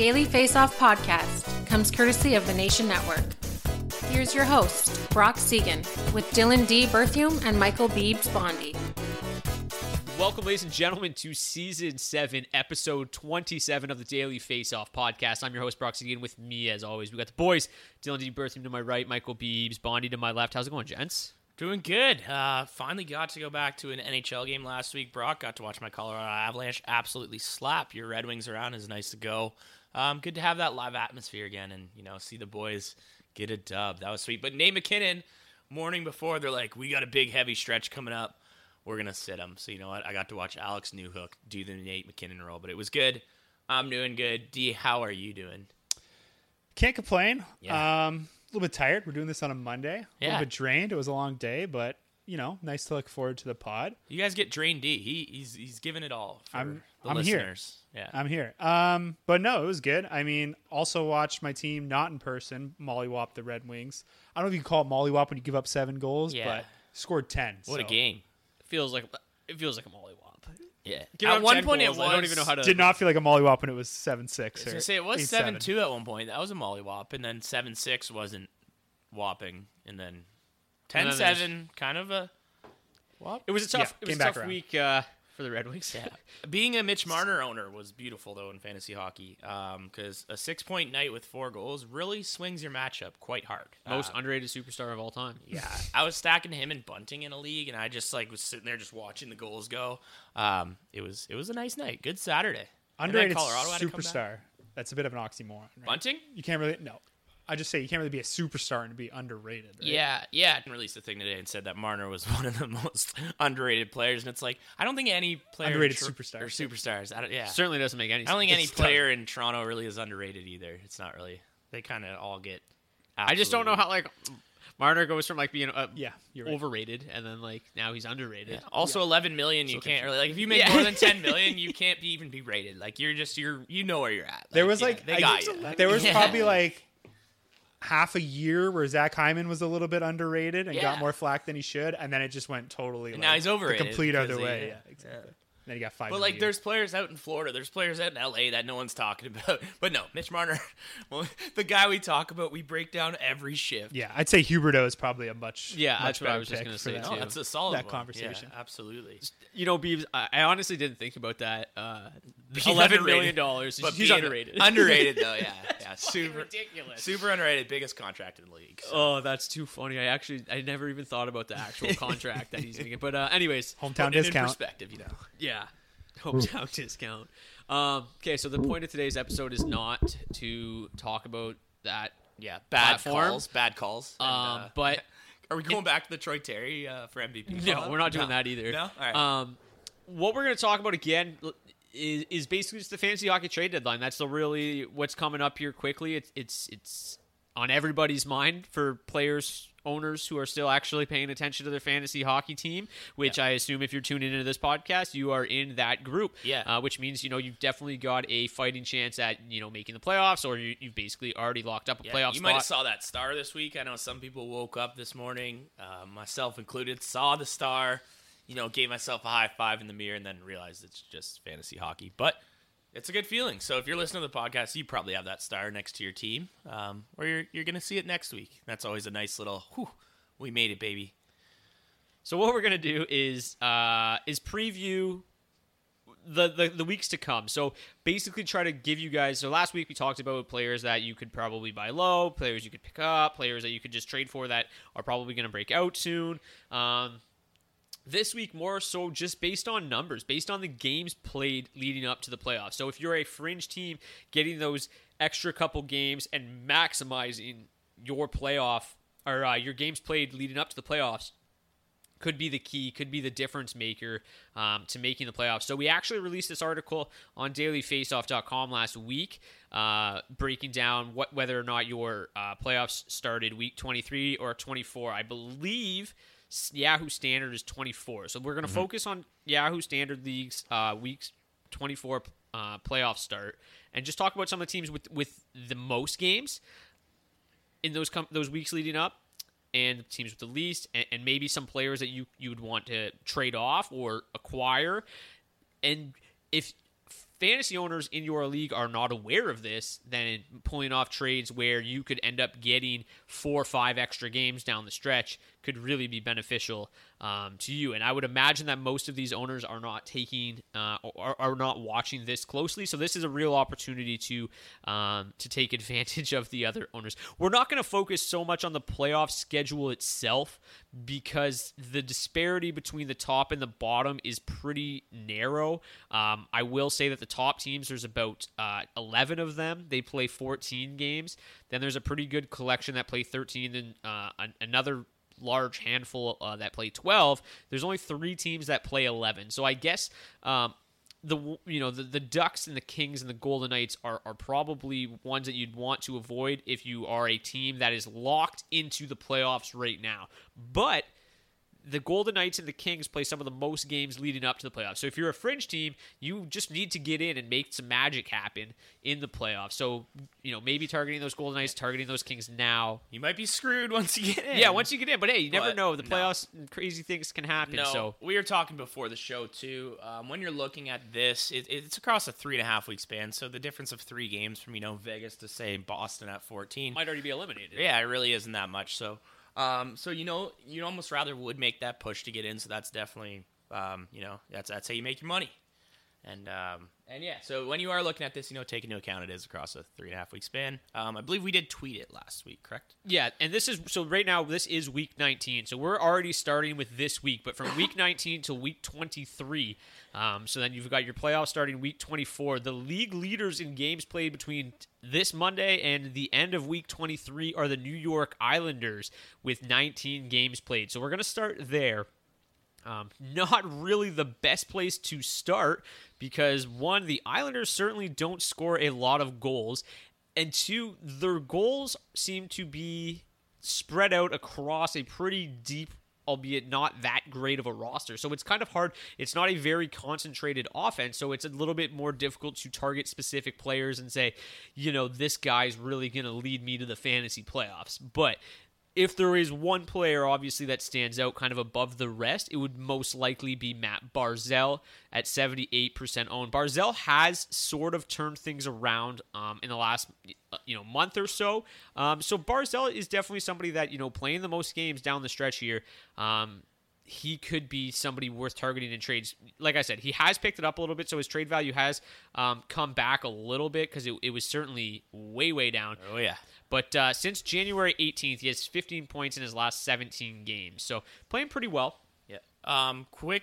Daily Face Off podcast comes courtesy of the Nation Network. Here's your host, Brock Seguin, with Dylan D. Berthiaume and Michael Beebs Bondy. Welcome, ladies and gentlemen, to season seven, episode 27 of the Daily Face Off podcast. I'm your host, Brock Seguin. With me, as always, we got the boys, Dylan D. Berthiaume to my right, Michael Beebs, Bondy to my left. How's it going, gents? Doing good. Uh, finally got to go back to an NHL game last week. Brock got to watch my Colorado Avalanche absolutely slap your Red Wings around. Is nice to go. Um, good to have that live atmosphere again, and you know see the boys get a dub. That was sweet. But Nate MacKinnon, morning before, they're like, "We got a big heavy stretch coming up. We're gonna sit him." So you know what? I got to watch Alex Newhook do the Nate MacKinnon role, but it was good. I'm doing good. D, how are you doing? Can't complain. Yeah. Um, a little bit tired. We're doing this on a Monday. A Yeah. little bit drained. It was a long day, but you know, nice to look forward to the pod. You guys get Drain D. He he's he's giving it all for I'm- the I'm here. listeners. Yeah. I'm here. Um, but no, it was good. I mean, also watched my team not in person mollywop the Red Wings. I don't know if you can call it mollywop when you give up seven goals, Yeah. but scored ten. what a game. It feels like it feels like a mollywop. Yeah. Give At one point goals, it was I don't even know how to. Did not feel like a mollywop when it was seven six. I was gonna say it was seven two at one point. That was a mollywop, and then seven six wasn't whopping, and then 10-7, kind of a whop. It was a tough. Yeah, it was a tough around. week uh, for the Red Wings. Yeah. Being a Mitch Marner owner was beautiful though in fantasy hockey, because a six point night with four goals really swings your matchup quite hard. Most Uh, underrated superstar of all time. yeah, I was stacking him and bunting in a league, and I just like was sitting there just watching the goals go. Um, it was it was a nice night, good Saturday. And then underrated Colorado had to come back. superstar. That's a bit of an oxymoron. Right? Bunting. You can't really no. I just say you can't really be a superstar and be underrated. Right? Yeah, yeah. I released a thing today and said that Marner was one of the most underrated players, and it's like I don't think any player Underrated in superstars. or superstars. I don't, yeah, Certainly doesn't make any. Sense. I don't think any sense. player in Toronto really is underrated either. It's not really. They kind of all get. I just don't know how like Marner goes from like being uh, Yeah, you're right. overrated and then like now he's underrated. Also, eleven million, you can't really like if you make Yeah. more than ten million, you can't be, even be rated. Like you're just you're you know where you're at. There was yeah, like they I- got you. There was probably like half a year where Zach Hyman was a little bit underrated and got more flack than he should, and then it just went totally. Like, now he's overrated The complete other he- way. yeah. Yeah, exactly. Then he got five. But like, year. there's players out in Florida. There's players out in LA that no one's talking about. But no, Mitch Marner, well, the guy we talk about, we break down every shift. yeah, I'd say Huberdeau is probably a much. Yeah, much that's what I was just gonna for say, that. Too. that's a solid That one. conversation. Yeah, absolutely. You know, Beebs, I, I honestly didn't think about that. Uh, eleven million dollars. But He's underrated. underrated though, yeah, yeah, super ridiculous. super underrated, biggest contract in the league. So. Oh, that's too funny. I actually I never even thought about the actual contract that he's gonna get. But uh, anyways, Hometown Put in discount. perspective, you know. yeah, hometown discount. Um, okay, so the point of today's episode is not to talk about that. Yeah, bad Platform. calls, bad calls. and, Um, uh, but are we going back to the Troy Terry uh, for MVP? No, we're not doing No. that either. No, all right. Um, what we're going to talk about again is, is basically just the fantasy hockey trade deadline. That's the really what's coming up here quickly. It's it's it's on everybody's mind for players owners who are still actually paying attention to their fantasy hockey team which i assume if you're tuning into this podcast you are in that group Yeah. uh, which means you know you've definitely got a fighting chance at you know making the playoffs or you, you've basically already locked up a Yeah, playoff you spot might have saw that star this week. I know some people woke up this morning, uh, myself included, saw the star. You know, gave myself a high five in the mirror, and then realized it's just fantasy hockey. But it's a good feeling. So if you're listening to the podcast, you probably have that star next to your team, um, or you're you're gonna see it next week. That's always a nice little. Whew, we made it, baby. So what we're gonna do is uh, is preview the, the the weeks to come. So basically, try to give you guys. So last week we talked about players that you could probably buy low, players you could pick up, players that you could just trade for that are probably going to break out soon. Um, this week more so just based on numbers, based on the games played leading up to the playoffs. So if you're a fringe team, getting those extra couple games and maximizing your playoff or uh, your games played leading up to the playoffs could be the key, could be the difference maker um, to making the playoffs. So we actually released this article on dailyfaceoff.com last week, uh, breaking down what whether or not your uh, playoffs started week 23 or 24. I believe Yahoo Standard is 24. So we're going to focus on Yahoo Standard League's uh, weeks 24 uh, playoff start and just talk about some of the teams with with the most games in those com- those weeks leading up and teams with the least and, and maybe some players that you you would want to trade off or acquire and if fantasy owners in your league are not aware of this then pulling off trades where you could end up getting four or five extra games down the stretch could really be beneficial um, to you and i would imagine that most of these owners are not taking uh, or are not watching this closely so this is a real opportunity to um, to take advantage of the other owners we're not going to focus so much on the playoff schedule itself because the disparity between the top and the bottom is pretty narrow. Um, I will say that the top teams, there's about uh, 11 of them. They play 14 games. Then there's a pretty good collection that play 13, and uh, another large handful uh, that play 12. There's only three teams that play 11. So I guess. Um, the you know the, the Ducks and the Kings and the Golden Knights are, are probably ones that you'd want to avoid if you are a team that is locked into the playoffs right now. But the Golden Knights and the Kings play some of the most games leading up to the playoffs. So if you're a fringe team, you just need to get in and make some magic happen in the playoffs. So, you know, maybe targeting those Golden Knights, targeting those Kings now. You might be screwed once you get in. Yeah, once you get in, but hey, you never know. The no. playoffs, crazy things can happen. No, So we were talking before the show too. Um, when you're looking at this, it, it's across a three and a half week span. So the difference of three games from you know Vegas to say Boston at 14 might already be eliminated. Yeah, it really isn't that much. So, um, so you know, you almost rather would make that push to get in. So that's definitely, um, you know, that's that's how you make your money. And um, and yeah, so when you are looking at this, you know, take into account it is across a three and a half week span. Um, I believe we did tweet it last week, correct? Yeah, and this is so right now this is week 19. So we're already starting with this week, but from week 19 to week 23. Um, so then you've got your playoffs starting week 24. The league leaders in games played between this Monday and the end of week 23 are the New York Islanders with 19 games played. So we're going to start there. Um, not really the best place to start because one, the Islanders certainly don't score a lot of goals, and two, their goals seem to be spread out across a pretty deep, albeit not that great of a roster. So it's kind of hard. It's not a very concentrated offense, so it's a little bit more difficult to target specific players and say, you know, this guy's really going to lead me to the fantasy playoffs. But if there is one player obviously that stands out kind of above the rest, it would most likely be Matt Barzal at 78% owned. Barzal has sort of turned things around um, in the last uh, you know month or so. Um, so Barzal is definitely somebody that you know playing the most games down the stretch here. Um, he could be somebody worth targeting in trades. Like I said, he has picked it up a little bit, so his trade value has um, come back a little bit because it, it was certainly way, way down. Oh yeah. But uh, since January 18th, he has 15 points in his last 17 games. So playing pretty well. Yeah. Um, quick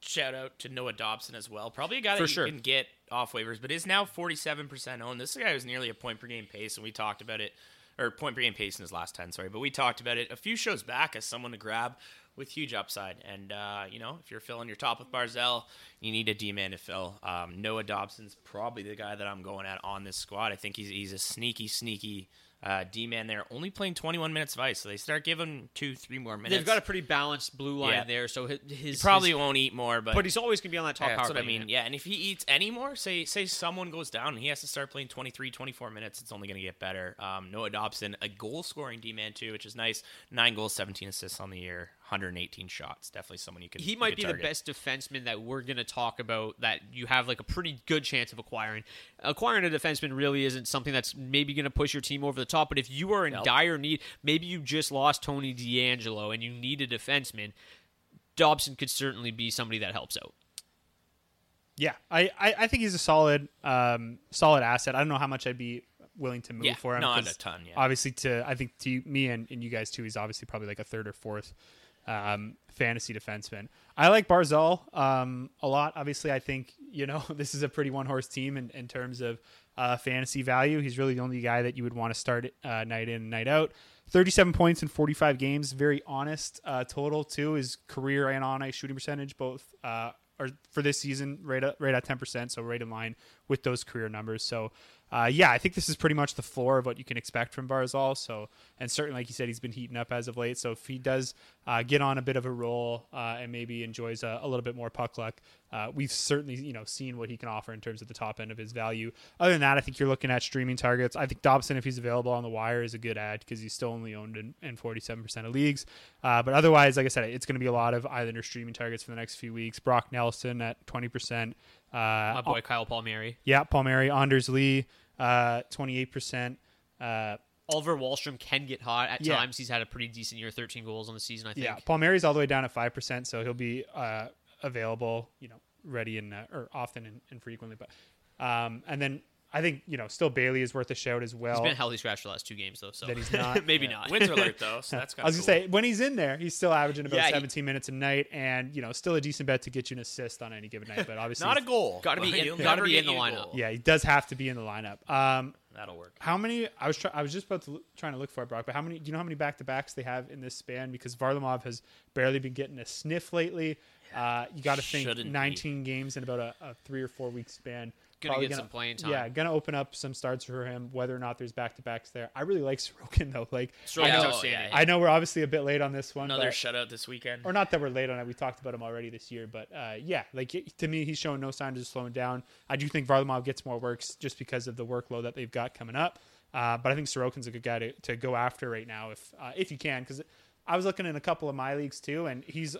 shout out to Noah Dobson as well. Probably a guy that For you sure. can get off waivers, but is now 47% owned. This guy was nearly a point per game pace, and we talked about it, or point per game pace in his last 10, sorry. But we talked about it a few shows back as someone to grab with huge upside. And, uh, you know, if you're filling your top with Barzal, you need a D man to fill. Um, Noah Dobson's probably the guy that I'm going at on this squad. I think he's, he's a sneaky, sneaky. Uh, D man there, only playing 21 minutes of ice, so they start giving him two, three more minutes. They've got a pretty balanced blue line Yeah. there, so his, probably his- won't eat more, but but he's always gonna be on that top yeah, that's what I mean. unit. Yeah, and if he eats any more, say say someone goes down and he has to start playing 23, 24 minutes, it's only going to get better. Um, Noah Dobson, a goal scoring D man too, which is nice. Nine goals, 17 assists on the year, 118 shots. Definitely someone you could. he might could be the best defenseman that we're going to talk about that you have like a pretty good chance of acquiring. Acquiring a defenseman really isn't something that's maybe going to push your team over the top, but if you are in Nope. dire need, maybe you just lost Tony DeAngelo and you need a defenseman, Dobson could certainly be somebody that helps out. Yeah, I, I, I think he's a solid um, solid asset. I don't know how much I'd be willing to move Yeah, for him. not 'cause a ton, yeah. Obviously, to I think to you- me and, and you guys too, he's obviously probably like a third or fourth um, fantasy defenseman. I like Barzal um, a lot. Obviously, I think you know this is a pretty one horse team in, in terms of uh, fantasy value. He's really the only guy that you would want to start uh, night in night out. 37 points in 45 games. Very honest uh, total too. His career and on ice shooting percentage both uh, are for this season right at, right at 10%. So right in line with those career numbers. So uh, yeah, I think this is pretty much the floor of what you can expect from Barzal. So and certainly like you said, he's been heating up as of late. So if he does uh, get on a bit of a roll uh, and maybe enjoys a, a little bit more puck luck, uh, we've certainly you know seen what he can offer in terms of the top end of his value. Other than that, I think you're looking at streaming targets. I think Dobson, if he's available on the wire, is a good ad because he's still only owned in, in 47% of leagues. Uh, but otherwise, like I said, it's going to be a lot of Islander streaming targets for the next few weeks. Brock Nelson at 20%. Uh, My boy Kyle Palmieri. yeah, Palmieri, Anders Lee, uh, 28%. Uh, Oliver Wahlstrom can get hot at Yeah. times. He's had a pretty decent year, 13 goals on the season, I think. Yeah, Palmieri's all the way down at five percent, so he'll be uh, available, you know, ready and uh, or often and, and frequently. But um, and then I think you know, still Bailey is worth a shout as well. He's been a healthy scratch the last two games, though, so That he's not. maybe not. Winter alert though, so that's kind I was cool. gonna say when he's in there, he's still averaging about Yeah, he- 17 minutes a night, and you know, still a decent bet to get you an assist on any given night. But obviously, not a goal. Gotta be in- gotta be in the lineup. yeah, he does have to be in the lineup. Um, that'll work. how many? I was try, I was just about to look, trying to look for it, Brock. But how many? Do you know how many back to backs they have in this span? Because Varlamov has barely been getting a sniff lately. Uh, you got to think Shouldn't be. 19 games in about a, a three or four week span. Gonna Probably get some playing time. Yeah, gonna open up some starts for him. Whether or not there's back to backs there, I really like Sorokin though. Like Sorokin's I know, outstanding. I know we're obviously a bit late on this one. Another but- shutout this weekend. or not that we're late on it. We talked about him already this year, but uh, yeah, like it- to me, he's showing no signs of slowing down. I do think Varlamov gets more works just because of the workload that they've got coming up. Uh, but I think Sorokin's a good guy to, to go after right now if uh, if you can, because I was looking in a couple of my leagues too, and he's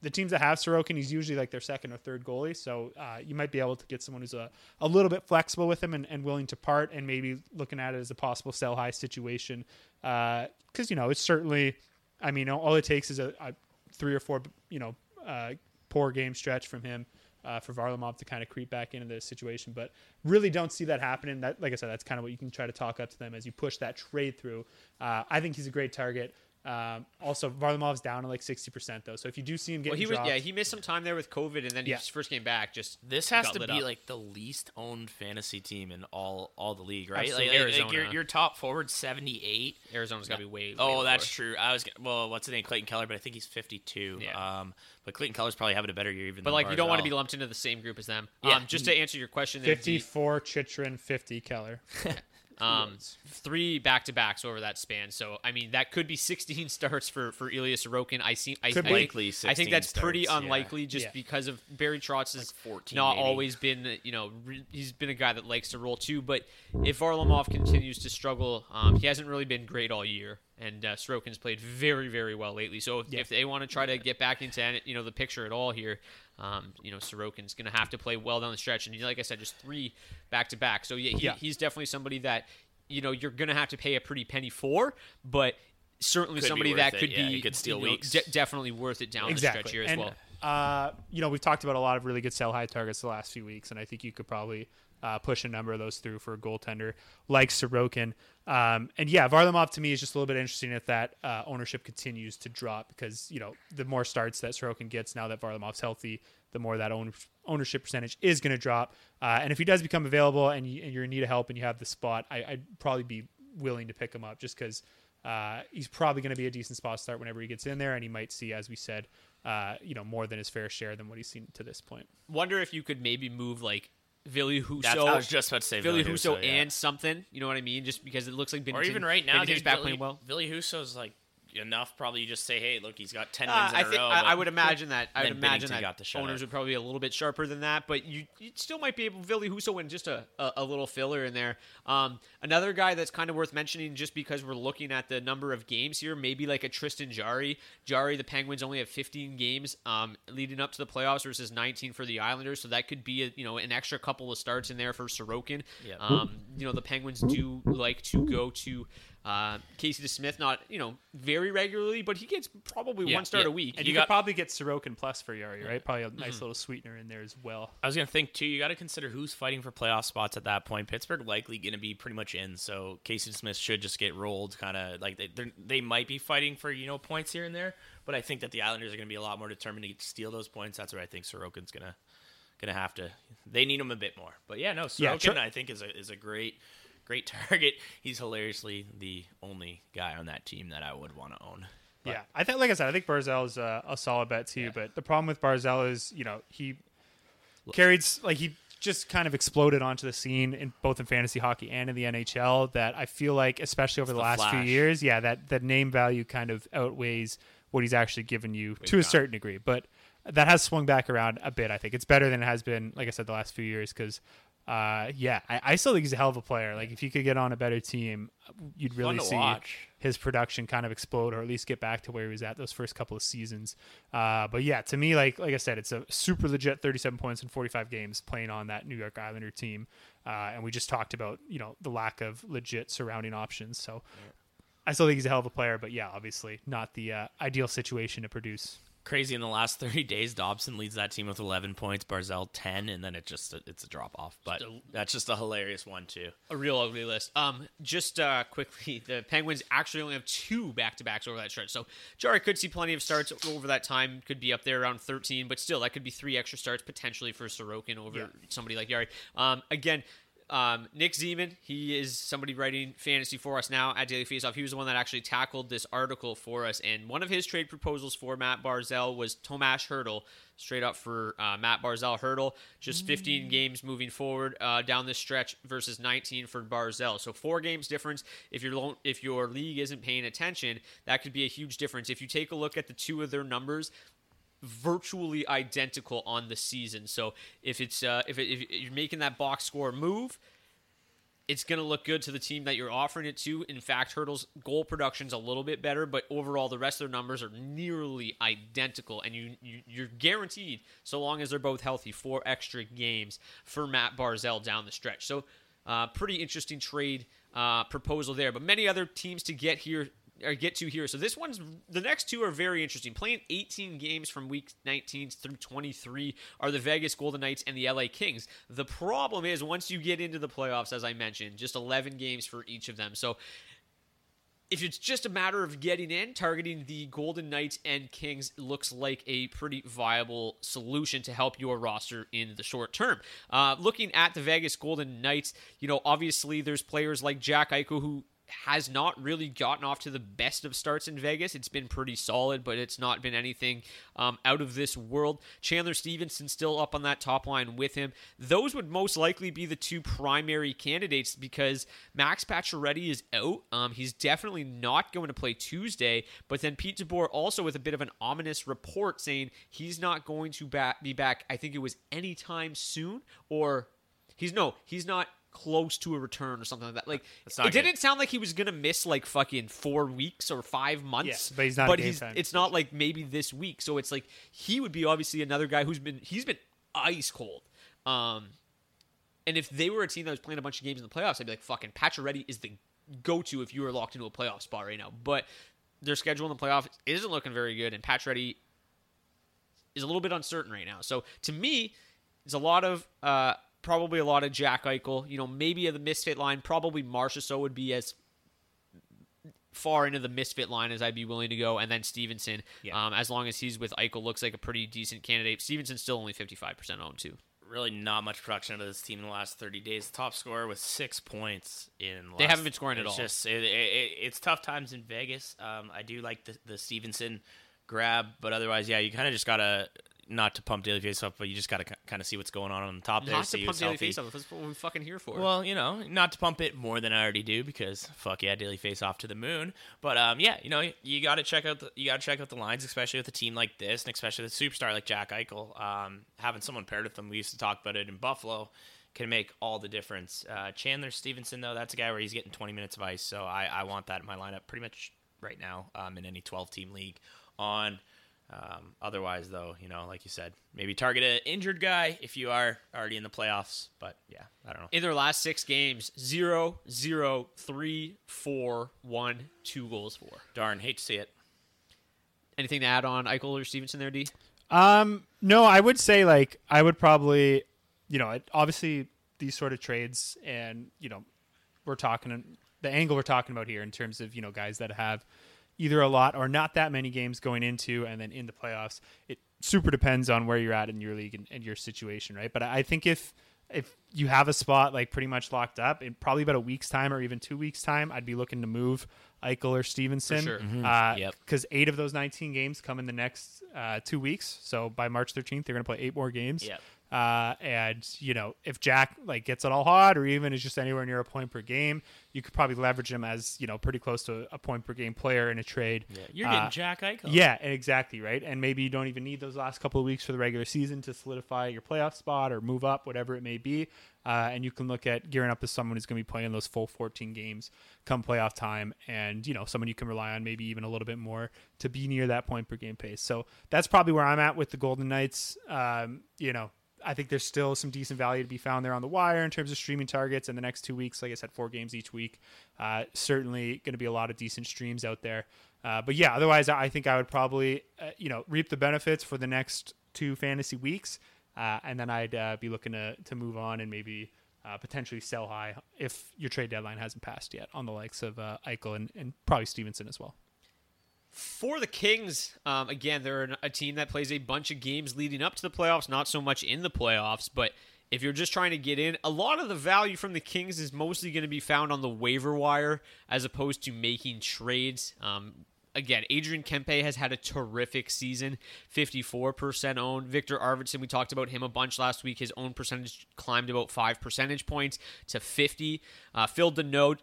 the teams that have Sorokin, he's usually like their second or third goalie. So uh, you might be able to get someone who's a, a little bit flexible with him and, and willing to part, and maybe looking at it as a possible sell high situation. Because you know it's certainly, I mean, all it takes is a, a three or four, you know, uh, poor game stretch from him. Uh, for Varlamov to kind of creep back into the situation, but really don't see that happening. That, like I said, that's kind of what you can try to talk up to them as you push that trade through. Uh, I think he's a great target. Um, also, Varlamov's down to like sixty percent though, so if you do see him Well, getting he was dropped, yeah he missed some time there with COVID, and then Yeah. his first game back just This has got to lit be up. like the least owned fantasy team in all all the league, right? Absolutely. Like, like, Arizona. like your, your top forward seventy eight. Arizona's got to be way. way Oh, that's true. I was gonna- well, what's his name, Clayton Keller, but I think he's fifty two. Yeah. Um, but Clayton Keller's probably having a better year even. But than like you don't want to be lumped into the same group as them. Yeah. Um, just to answer your question, there, the- fifty-four Chychrun, fifty Keller. um, three back to backs over that span. So I mean, that could be 16 starts for for Ilya Sorokin. I see. I, Could I. Likely I 16 think that's pretty starts, yeah. unlikely, just Yeah. because of Barry Trotz has 14 not maybe. always been, you know, re- he's been a guy that likes to roll too. But if Varlamov continues to struggle, um, he hasn't really been great all year. And uh, Sorokin's played very, very well lately. So if, if they want to try to get back into you know the picture at all here, um, you know Sorokin's going to have to play well down the stretch. And like I said, just three back to back. So yeah, he, Yeah. he's definitely somebody that you know you're going to have to pay a pretty penny for, but certainly Could somebody that it, could yeah, be could steal you know, weeks. de- definitely worth it down exactly. the stretch here as and, well. Uh, you know, we've talked about a lot of really good sell high targets the last few weeks, and I think you could probably uh, push a number of those through for a goaltender like Sorokin. Um, and yeah, Varlamov to me is just a little bit interesting if that uh, ownership continues to drop because you know the more starts that Sorokin gets now that Varlamov's healthy, the more that own, ownership percentage is going to drop. Uh, and if he does become available and, you, you're in need of help and you have the spot, I, I'd probably be willing to pick him up just because uh, he's probably going to be a decent spot start whenever he gets in there, and he might see, as we said, uh, you know, more than his fair share than what he's seen to this point. Wonder if you could maybe move like Ville Husso. That's- I was just about to say Villy Ville Huso Husso, yeah. and something. You know what I mean? Just because it looks like Binnington, or even right now, Binnington's dude, back Billy, playing well. Billy Husso's like enough. Probably you just say, hey, look, he's got ten Uh, wins in I a think row. I, I would imagine that. I would imagine Binnington that owners would probably be a little bit sharper than that, but you you still might be able to Ville Husso and just a, a, a little filler in there. Um, another guy that's kind of worth mentioning just because we're looking at the number of games here, maybe like a Tristan Jarry. Jarry, the Penguins only have 15 games um, leading up to the playoffs versus 19 for the Islanders, so that could be a, you know an extra couple of starts in there for Sorokin. Yep. Um, you know the Penguins do like to go to. Uh, Casey DeSmith, not you know very regularly, but he gets probably Yeah, one start yeah. a week. And You you, got- could probably get Sorokin plus for Jarry, right? Probably a Mm-hmm. nice little sweetener in there as well. I was gonna think too. You got to consider who's fighting for playoff spots at that point. Pittsburgh likely gonna be pretty much in, so Casey Smith should just get rolled. Kind of like they they're- might be fighting for you know points here and there, but I think that the Islanders are gonna be a lot more determined to steal those points. That's where I think Sorokin's gonna gonna have to. They need him a bit more. But yeah, no, Sorokin Yeah, sure. I think is a is a great great target. He's hilariously the only guy on that team that I would want to own. But- yeah, I think, like I said, I think Barzal is a, a solid bet too. But the problem with Barzal is, you know, he carried like he just kind of exploded onto the scene in both in fantasy hockey and in the NHL. That I feel like, especially over the, the last few years, yeah, that that name value kind of outweighs what he's actually given you to a certain degree. But that has swung back around a bit. I think it's better than it has been, like I said, the last few years because. Uh, yeah, I, I still think he's a hell of a player. Like if you could get on a better team, you'd really see watch. his production kind of explode or at least get back to where he was at those first couple of seasons. Uh, but yeah, to me, like like I said, it's a super legit 37 points in 45 games playing on that New York Islander team. Uh, and we just talked about you know the lack of legit surrounding options. So I still think he's a hell of a player, but yeah, obviously not the uh, ideal situation to produce. Crazy in the last 30 days, Dobson leads that team with 11 points, Barzal 10, and then it just it's a drop off. But that's just a hilarious one too. a real ugly list. Um, just uh, quickly, the Penguins actually only have two back to backs over that stretch. So Jarry could see plenty of starts over that time. Could be up there around 13, but still, that could be three extra starts potentially for Sorokin over somebody like Jarry. Um, again. Um, Nick Zeman, he is somebody writing fantasy for us now at Daily Faceoff. He was the one that actually tackled this article for us, and one of his trade proposals for Matt Barzal was Tomas Hertl, straight up for uh, Matt Barzal. Hertl, just 15 games moving forward uh, down this stretch versus 19 for Barzal. So four games difference. If your lo- if your league isn't paying attention, that could be a huge difference. If you take a look at the two of their numbers, virtually identical on the season. So if it's uh, if, it, if you're making that box score move, it's going to look good to the team that you're offering it to. In fact, Hertl's goal production's a little bit better, but overall the rest of their numbers are nearly identical, and you, you you're guaranteed, so long as they're both healthy, four extra games for Matt Barzal down the stretch. So, uh, pretty interesting trade uh, proposal there. But many other teams to get here or get to here. So this one's the next two are very interesting. Playing 18 games from week 19 through 23 are the Vegas Golden Knights and the LA Kings. The problem is once you get into the playoffs, as I mentioned, just 11 games for each of them. So if it's just a matter of getting in, targeting the Golden Knights and Kings looks like a pretty viable solution to help your roster in the short term. Uh, looking at the Vegas Golden Knights, you know, obviously there's players like Jack Eichel who has not really gotten off to the best of starts in Vegas. It's been pretty solid, but it's not been anything um, out of this world. Chandler Stephenson still up on that top line with him. Those would most likely be the two primary candidates because Max Pacioretty is out. Um, he's definitely not going to play Tuesday. But then Pete DeBoer also with a bit of an ominous report saying he's not going to back, be back. I think it was anytime soon, or he's no, he's not close to a return or something like that. Like it good. didn't sound like he was gonna miss like fucking four weeks or five months. Yeah, but he's not But he's it's not like maybe this week. So it's like he would be obviously another guy who's been he's been ice cold. Um, and if they were a team that was playing a bunch of games in the playoffs, I'd be like, fucking Pacioretty is the go-to if you were locked into a playoff spot right now. But their schedule in the playoff isn't looking very good, and Pacioretty is a little bit uncertain right now. So to me, it's a lot of uh, probably a lot of Jack Eichel. You know, maybe of the misfit line, probably Marchessault would be as far into the misfit line as I'd be willing to go, and then Stephenson, Yeah. um, as long as he's with Eichel, looks like a pretty decent candidate. Stephenson's still only fifty five percent owned too. Really, not much production out of this team in the last 30 days. Top scorer with six points in. The They haven't been scoring at all. Just it, it, it's tough times in Vegas. Um, I do like the the Stephenson grab, but otherwise, yeah, you kind of just gotta not to pump daily face up, but you just gotta kind of see what's going on on the top there. Not to pump daily face off. That's what we're fucking here for. Well, you know, not to pump it more than I already do because fuck yeah, daily face off to the moon. But um, yeah, you know, you got to check out the, you got to check out the lines, especially with a team like this, and especially with a superstar like Jack Eichel. Um, having someone paired with them, we used to talk about it in Buffalo, can make all the difference. Uh, Chandler Stephenson, though, that's a guy where he's getting 20 minutes of ice, so I, I want that in my lineup pretty much right now um, in any 12 team league. On um, otherwise, though, you know, like you said, maybe target an injured guy if you are already in the playoffs. But yeah, I don't know. in their last six games, zero, zero, three, four, one, two goals for. Darn, hate to see it. Anything to add on Eichel or Stephenson there, D? Um, no, I would say like I would probably, you know, obviously these sort of trades, and you know, we're talking the angle we're talking about here in terms of you know guys that have either a lot or not that many games going into and then in the playoffs. It super depends on where you're at in your league and, and your situation, right? But I think if if you have a spot like pretty much locked up in probably about a week's time or even two weeks time, I'd be looking to move Eichel or Stephenson. sure. Uh, Yep. Because eight of those 19 games come in the next uh, two weeks. So by March 13th, they're going to play eight more games. Yep. Uh, and you know, if Jack like gets it all hot, or even is just anywhere near a point per game, you could probably leverage him as you know pretty close to a point per game player in a trade. Yeah, you're getting Uh, Jack Eichel. yeah, exactly right. And maybe you don't even need those last couple of weeks for the regular season to solidify your playoff spot or move up, whatever it may be. Uh, and you can look at gearing up as someone who's going to be playing those full 14 games come playoff time, and you know someone you can rely on maybe even a little bit more to be near that point per game pace. So that's probably where I'm at with the Golden Knights. Um, you know. I think there's still some decent value to be found there on the wire in terms of streaming targets in the next two weeks. Like I said, four games each week. Uh, certainly going to be a lot of decent streams out there. Uh, but yeah, otherwise, I think I would probably, uh, you know, reap the benefits for the next two fantasy weeks, uh, and then I'd uh, be looking to to move on and maybe uh, potentially sell high if your trade deadline hasn't passed yet on the likes of Eichel and, and probably Stephenson as well. For the Kings, um, again, they're a team that plays a bunch of games leading up to the playoffs, not so much in the playoffs, but if you're just trying to get in, a lot of the value from the Kings is mostly going to be found on the waiver wire as opposed to making trades. Um, again, Adrian Kempe has had a terrific season, 54% owned. Viktor Arvidsson, we talked about him a bunch last week. His own percentage climbed about five percentage points to 50. Uh, Phil Danault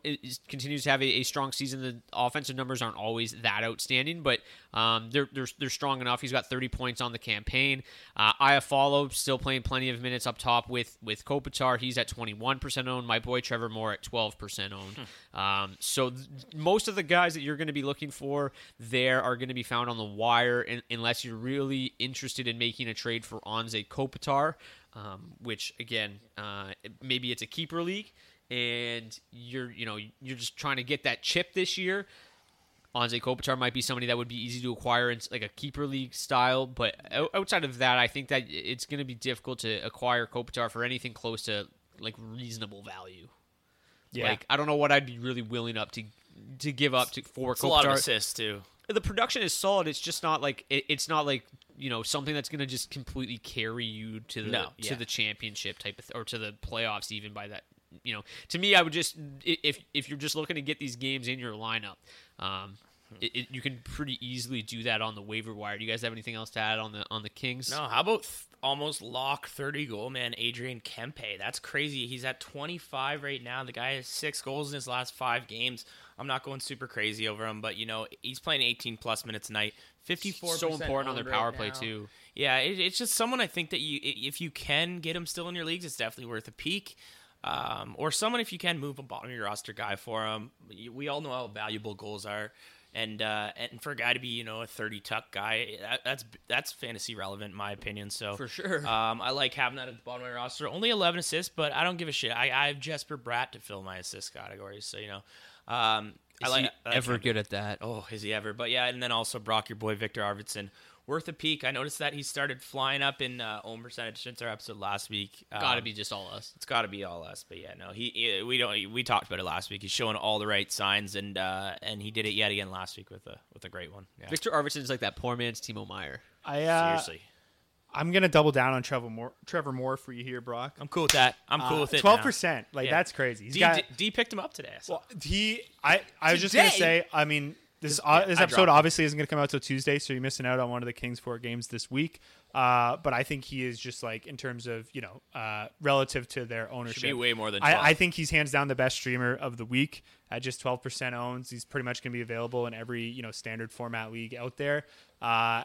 continues to have a, a strong season. The offensive numbers aren't always that outstanding, but um, they're, they're they're strong enough. He's got 30 points on the campaign. Uh, Iafallo still playing plenty of minutes up top with with Kopitar. He's at 21% owned. My boy Trevor Moore at 12% owned. Um, so th- most of the guys that you're going to be looking for there are going to be found on the wire, in, unless you're really interested in making a trade for Anze Kopitar, um, which again, uh, maybe it's a keeper league, and you're you know you're just trying to get that chip this year. Anze Kopitar might be somebody that would be easy to acquire in like a keeper league style, but outside of that, I think that it's going to be difficult to acquire Kopitar for anything close to like reasonable value. Yeah. Like I don't know what I'd be really willing up to to give up to for It's a lot of assists too. The production is solid. It's just not like it, it's not like you know something that's going to just completely carry you to the No, to yeah. the championship type of th- or to the playoffs even by that you know to me I would just if if you're just looking to get these games in your lineup um it, it, you can pretty easily do that on the waiver wire. Do you guys have anything else to add on the on the Kings? No, how about th- almost lock 30 goal man Adrian Kempe? That's crazy. He's at 25 right now. The guy has six goals in his last five games. I'm not going super crazy over him, but you know he's playing 18 plus minutes a night. 54 so important on their power play too. Yeah, it, it's just someone I think that you if you can get him still in your leagues, it's definitely worth a peek. Um, or someone if you can move a bottom of your roster guy for him. We all know how valuable goals are. And uh, and for a guy to be you know a thirty tuck guy, that, that's that's fantasy relevant in my opinion. So For sure. um, I like having that at the bottom of my roster. Only eleven assists, but I don't give a shit. I, I have Jesper Bratt to fill my assist categories. So you know, um, I like he I like ever him. good at that? Oh, is he ever? But yeah, and then also Brock, your boy Viktor Arvidsson, worth a peek. I noticed that he started flying up in uh, own percentage since our episode last week. Gotta Um, be just all us. It's got to be all us, but yeah, no, he, he- we don't we talked about it last week. He's showing all the right signs, and uh, and he did it yet again last week with a with a great one. Yeah. Viktor Arvidsson is like that poor man's Timo Meier. I uh, seriously, I'm gonna double down on Trevor Moore. Trevor Moore for you here, Brock. I'm cool with that. I'm cool with it. Twelve percent, like Yeah. that's crazy. He's D, got D, D picked him up today. I. Well, he, I, I was just gonna say. I mean, this uh, this episode obviously isn't gonna come out till Tuesday, so you're missing out on one of the Kings four games this week. Uh, but I think he is just like in terms of you know uh, relative to their ownership, be way more than I, I think he's hands down the best streamer of the week at just 12 percent owns. He's pretty much gonna be available in every you know standard format league out there. Uh,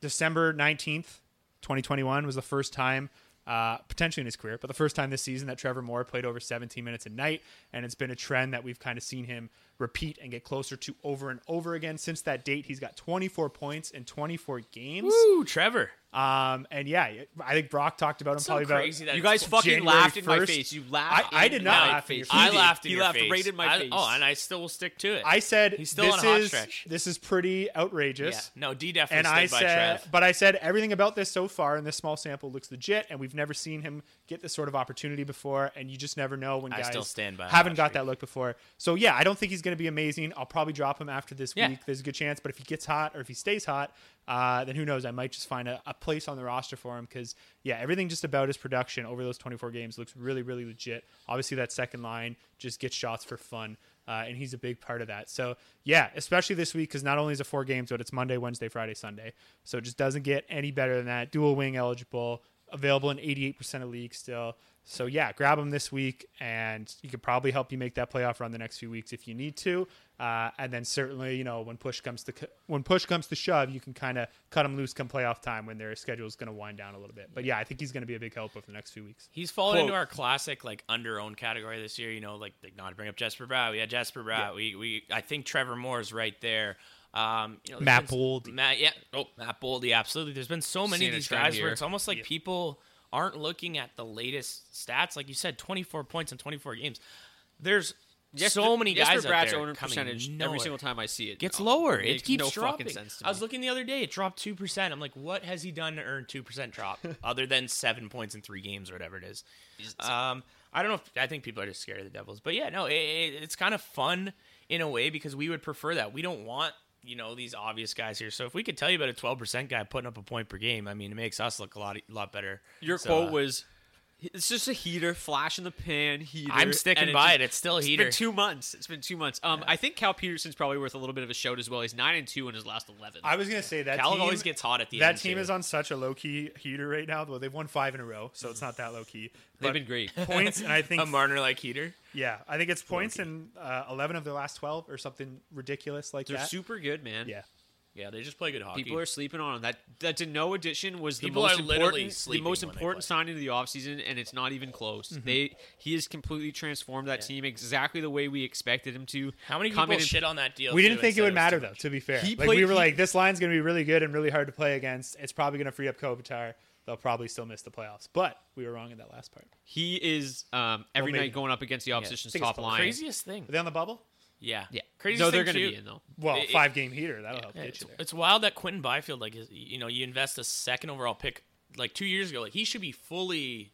December 19th, 2021 was the first time, uh, potentially in his career, but the first time this season that Trevor Moore played over 17 minutes a night. And it's been a trend that we've kind of seen him repeat and get closer to over and over again. Since that date, he's got 24 points in 24 games. Woo, Trevor. Um, and yeah, I think Brock talked about him So probably crazy about that You guys fucking January laughed in my face. You laughed. I- I did not my laugh in your face. face. I did. laughed in He your laughed face. right in my I- face. Oh, and I still will stick to it. I said he's still this on a hot is stretch. this is pretty outrageous. Yeah. No, D definitely and I by said, Trev. but I said everything about this so far in this small sample looks legit, and we've never seen him get this sort of opportunity before, and you just never know when I guys still stand by haven't got streak. that look before. So yeah, I don't think he's going to be amazing. I'll probably drop him after this Yeah. week. There's a good chance, but if he gets hot or if he stays hot, uh, then who knows? I might just find a, a place on the roster for him because yeah, everything just about his production over those 24 games looks really, really legit. Obviously, that second line just gets shots for fun. Uh, and he's a big part of that. So yeah, especially this week because not only is it four games, but it's Monday, Wednesday, Friday, Sunday. So it just doesn't get any better than that. Dual wing eligible, available in 88% of leagues still. So yeah, grab him this week, and he could probably help you make that playoff run the next few weeks if you need to. Uh, and then certainly, you know, when push comes to when push comes to shove, you can kind of cut him loose come playoff time when their schedule is going to wind down a little bit. But yeah, I think he's going to be a big help over the next few weeks. He's fallen Quote. into our classic like under owned category this year. You know, like, like not to bring up Jesper Brow. We had Jesper Bratt. We we I think Trevor Moore's right there. Um, you know, Matt Boldy. Matt, yeah. Oh, Matt Boldy. Absolutely. There's been so many Seeing of these guys here. where it's almost like people aren't looking at the latest stats. Like you said, 24 points in 24 games. There's so many guys Jesper out there owner percentage nowhere. every single time I see it gets lower. makes It keeps no dropping. fucking sense to I was looking the other day. It dropped two percent. I'm like, what has he done to earn two percent drop other than seven points in three games or whatever it is? Um, I don't know. If, I think people are just scared of the Devils, but yeah, no, it, it, it's kind of fun in a way because we would prefer that. We don't want you know these obvious guys here. So if we could tell you about a 12 percent guy putting up a point per game, I mean, it makes us look a lot lot better. Your So, quote uh, was, "It's just a heater, flash in the pan, heater." I'm sticking and by just- it. It's still a It's heater. been two months. It's been two months. Um, I think Cal Petersen's probably worth a little bit of a shout as well. He's nine and two in his last eleven. I was gonna say that Cal team always gets hot at the that end, team too. is on such a low key heater right now. Though they've won five in a row, so it's not that low key. They've been great. points, and I think a Marner like heater. yeah, I think it's points in uh, eleven of their last twelve or something ridiculous like that. They're super good, man. yeah, Yeah, they just play good hockey. People are sleeping on him. That that Danault addition was the People most are literally important, the most important signing of the offseason, and it's not even close. Mm-hmm. They he has completely transformed that team exactly the way we expected him to. How many Come people shit on that deal? we didn't think it would matter though. To be fair, He like played- we were he- like, this line's gonna be really good and really hard to play against. It's probably gonna free up Kopitar. They'll probably still miss the playoffs, but we were wrong in that last part. He is um, every maybe. night going up against the opposition's think it's top line. Craziest thing. Are they on the bubble? Yeah. Yeah, Craziest No, they're going to be in though. Well, It- five game heater that'll help Yeah, get it's, you there. it's wild that Quinton Byfield, like, is, you know, you invest a second overall pick like two years ago. Like, he should be fully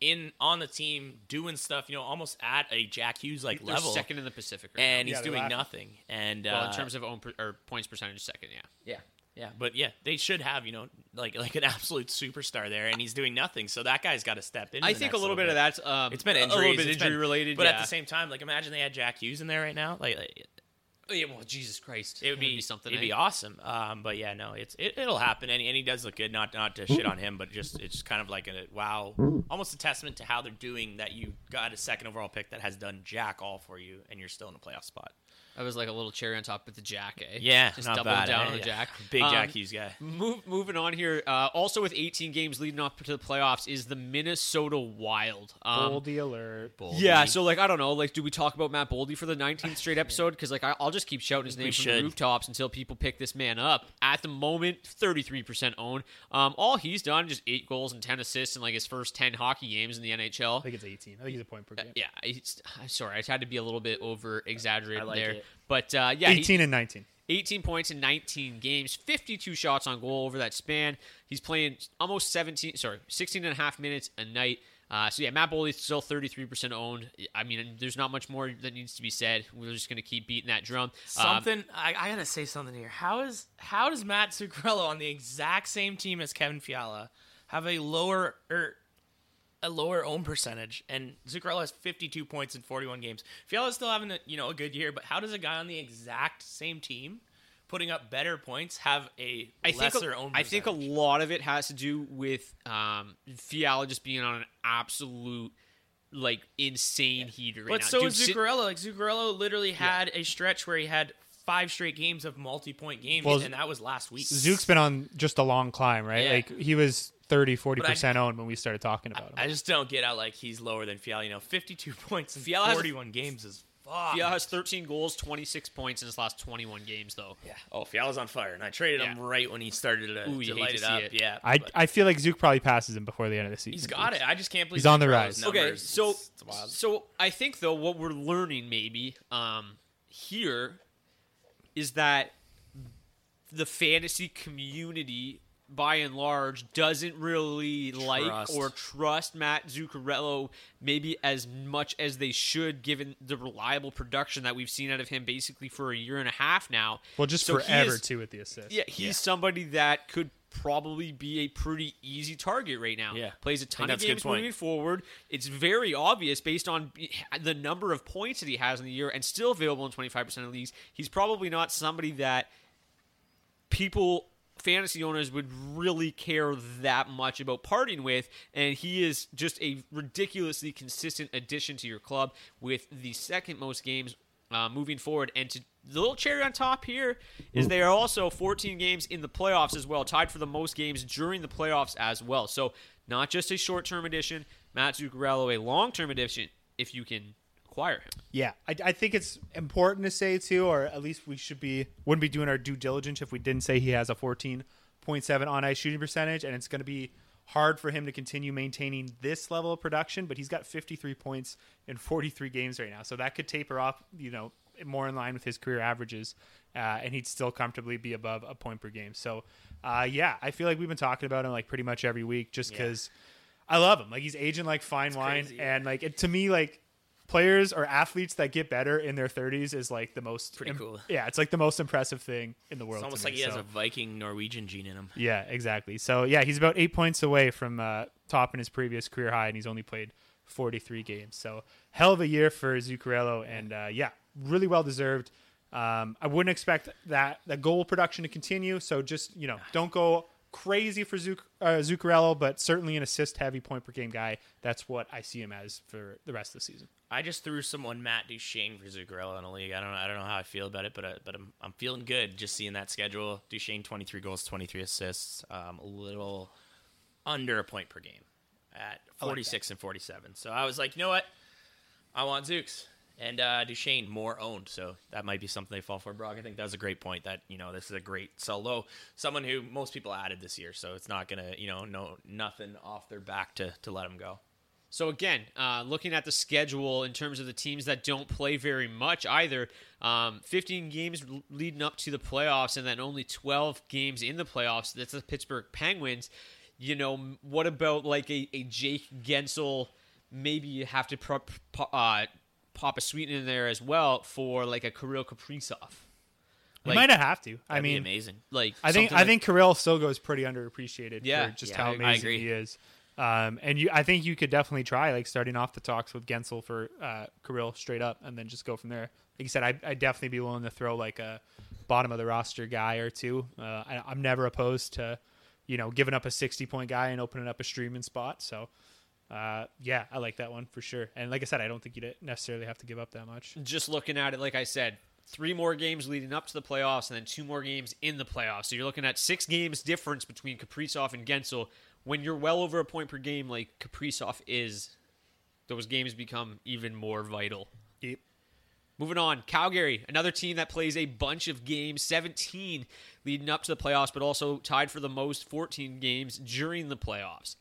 in on the team doing stuff, you know, almost at a Jack Hughes like level. second in the Pacific, right and Yeah, he's they're doing laughing. nothing. And. Well, uh, in terms of own per, or points percentage, second. Yeah. yeah, yeah, but yeah, they should have you know like like an absolute superstar there, and he's doing nothing. So that guy's got to step in. I think a little bit of that's um, It's been injuries, a little bit injury been- related, but yeah. at the same time, like imagine they had Jack Hughes in there right now. Like, like yeah, well, Jesus Christ, it would be, something. It'd eh? be awesome. Um, but yeah, no, it's it, it'll happen, and, he- and he does look good. Not not to shit on him, but just it's kind of like a wow, almost a testament to how they're doing that. You got a second overall pick that has done jack all for you, and you're still in a playoff spot. That was like a little cherry on top with the Jack, eh? Yeah, just not doubling bad, down eh? on the Yeah. Jack. Big Um, Jack Hughes guy. Move, moving on here. Uh, also, with 18 games leading up to the playoffs, is the Minnesota Wild. Um, Boldy alert. Yeah, so like I don't know, like do we talk about Matt Boldy for the 19th straight episode? Because like I, I'll just keep shouting his We name from should. the rooftops until people pick this man up. At the moment, 33% owned. Um, all he's done just eight goals and 10 assists in like his first 10 hockey games in the NHL. I think it's 18. I think he's a point per game. yeah, he's, I'm sorry, I tried to be a little bit over exaggerated like there, it. but uh, yeah, he- 18 and 19. 18 points in 19 games, 52 shots on goal over that span. He's playing almost 17, sorry, 16 and a half minutes a night. Uh, so yeah, Matt Boldy's still 33% owned. I mean, there's not much more that needs to be said. We're just to keep beating that drum. Um, Something I, I gotta say something here. How is how does Matt Zuccarello on the exact same team as Kevin Fiala have a lower or a lower own percentage? And Zuccarello has 52 points in 41 games. Fiala's still having a you know a good year, but how does a guy on the exact same team putting up better points have a I think lesser a, own? I think a lot of it has to do with um, Fiala just being on an absolute like insane heater right But now. so Dude, is Zuccarello. Like Zuccarello literally had a stretch where he had five straight games of multi-point games, Well, and that was last week. Zook's been on just a long climb, right? Yeah. Like he was 30, 40% owned when we started talking about him. I just don't get out like he's lower than Fiala. You know, 52 points in Fiala has- 41 games is fuck. Fiala has 13 goals, 26 points in his last 21 games, though. yeah. Oh, Fiala's on fire, and I traded him right when he started to, Ooh, to light to it up. it. Yeah, I, but I feel like Zook probably passes him before the end of the season. he's got it. I just can't believe He's on the Zuccarello's rise. Okay, so It's- it's so I think though what we're learning maybe um, here is that the fantasy community by and large doesn't really like or trust Matt Zuccarello maybe as much as they should given the reliable production that we've seen out of him basically for a year and a half now. Well, just So he forever, is- too, with the assist. Yeah, he's somebody that could probably be a pretty easy target right now. Yeah. Plays a ton of that's a good games point. moving forward. It's very obvious based on the number of points that he has in the year and still available in 25% of leagues. He's probably not somebody that people fantasy owners would really care that much about parting with and he is just a ridiculously consistent addition to your club with the second most games uh, moving forward. And to the little cherry on top here is they are also 14 games in the playoffs as well tied for the most games during the playoffs as well. So not just a short-term addition matt zuccarello a long-term addition if you can acquire him Yeah, I, I think it's important to say too, or at least we should be wouldn't be doing our due diligence if we didn't say he has a 14.7 on ice shooting percentage, and it's going to be hard for him to continue maintaining this level of production. But he's got 53 points in 43 games right now, so that could taper off, you know, more in line with his career averages, uh, and he'd still comfortably be above a point per game. So, uh, yeah, I feel like we've been talking about him like pretty much every week, just because I love him. Like he's aging like fine wine, crazy. and like it, to me, like players or athletes that get better in their 30s is like the most Pretty cool. Yeah, it's like the most impressive thing in the world. It's almost me, like he has a Viking Norwegian gene in him. yeah, exactly. So yeah, he's about eight points away from uh, topping his previous career high, and he's only played 43 games. So hell of a year for Zuccarello, and uh, yeah, really well deserved. Um, I wouldn't expect that that goal production to continue. So just you know, don't go crazy for Zuc- uh, Zuccarello, but certainly an assist heavy point per game guy. That's what I see him as for the rest of the season. I just threw someone Matt Duchene for Zuccarello in a league. I don't know. I don't know how I feel about it, but uh, but I'm I'm feeling good just seeing that schedule. Duchene 23 goals, 23 assists, um, a little under a point per game at 46 and 47. So I was like, you know what? I want Zooks and uh, Duchene more owned. So that might be something they fall for. Brock, I think that's a great point. That you know this is a great sell low. Someone who most people added this year, so it's not gonna you know no nothing off their back to to let him go. So again, uh, looking at the schedule in terms of the teams that don't play very much either, um, 15 games leading up to the playoffs, and then only 12 games in the playoffs. That's the Pittsburgh Penguins. You know, what about like a, a Jake Guentzel? Maybe you have to pro- uh, pop a sweetener in there as well for like a Kirill Kaprizov. You Like- might have to. I mean, amazing. Like I think I like- think Kirill still goes pretty underappreciated Yeah. for just Yeah, how I- I amazing agree. he is. Um, and you, I think you could definitely try like starting off the talks with Guentzel for uh, Kirill straight up, and then just go from there. Like you said, I I'd definitely be willing to throw like a bottom of the roster guy or two. Uh, I, I'm never opposed to, you know, giving up a 60 point guy and opening up a streaming spot. So. Uh, yeah, I like that one for sure. And like I said, I don't think you'd necessarily have to give up that much. just looking at it, like I said, three more games leading up to the playoffs, and then two more games in the playoffs. So you're looking at six games difference between Kaprizov and Guentzel. When you're well over a point per game, like Kaprizov is, those games become even more vital. Yep. Moving on, Calgary, another team that plays a bunch of games, 17 leading up to the playoffs, but also tied for the most 14 games during the playoffs.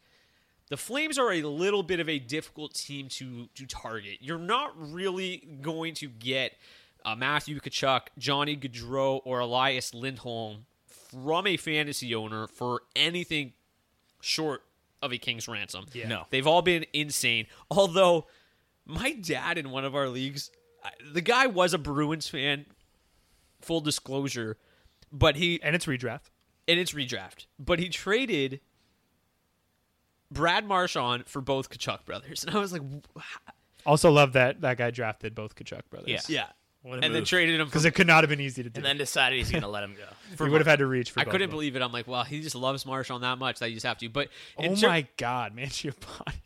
The Flames are a little bit of a difficult team to to target. You're not really going to get uh, Matthew Tkachuk, Johnny Gaudreau, or Elias Lindholm from a fantasy owner for anything short of a king's ransom. Yeah. No. They've all been insane. Although my dad in one of our leagues, the guy was a Bruins fan, full disclosure, but he And it's redraft. and it's redraft, but he traded Brad Marchand for both Tkachuk brothers, and I was like, Also love that that guy drafted both Tkachuk brothers. Yeah. yeah, What a and then traded him Because it could not have been easy to do. and then decided he's going to let him go. For he would have had to reach for I both couldn't of them. believe it. I'm like, well, he just loves Marchand that much that you just have to. But Oh ter- my god, man, Giovanni.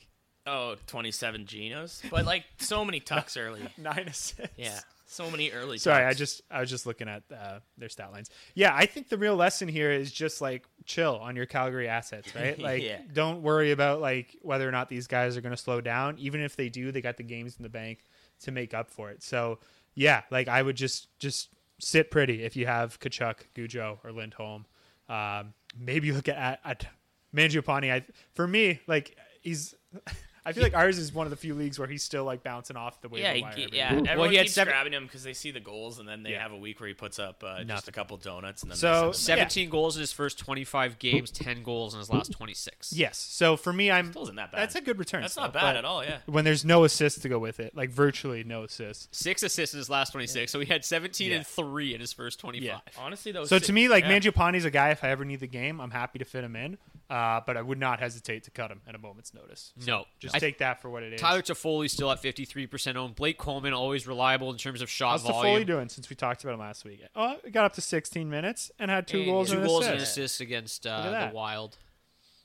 Oh, 27 Genos. But like so many tucks early. Nine assists. Yeah. So many early Sorry, I just I was just looking at uh, their stat lines. Yeah, I think the real lesson here is just like chill on your Calgary assets, right? Like Yeah. don't worry about like whether or not these guys are going to slow down. Even if they do, they got the games in the bank to make up for it. So, yeah, like I would just just sit pretty if you have Tkachuk, Gujo, or Lindholm. Um, maybe look at at Mangiapane. I for me like he's. I feel like ours is one of the few leagues where he's still like bouncing off the waiver Yeah, he, wire. he- every yeah. week. Everyone he had keeps seven- grabbing him because they see the goals, and then they Yeah. have a week where he puts up uh, just a couple donuts, and then So- they send him back. 17 goals in his first 25 games, 10 goals in his last 26. Yes. So for me, I'm. Still isn't that bad. That's a good return. That's still, not bad at all. Yeah. When there's no assists to go with it, like virtually no assists. Six assists in his last 26. So he had 17 Yeah. and 3 in his first 25. Yeah. Honestly, though. So si- to me, like yeah. Mangiapane's a guy. If I ever need the game, I'm happy to fit him in. Uh, but I would not hesitate to cut him at a moment's notice. So No. just I- take that for what it is. Tyler Toffoli still at 53% owned. Blake Coleman always reliable in terms of shot How's volume. Toffoli doing since we talked about him last week? Oh, he got up to 16 minutes and had two And goals two and an goals and an assist. assist against uh, the Wild.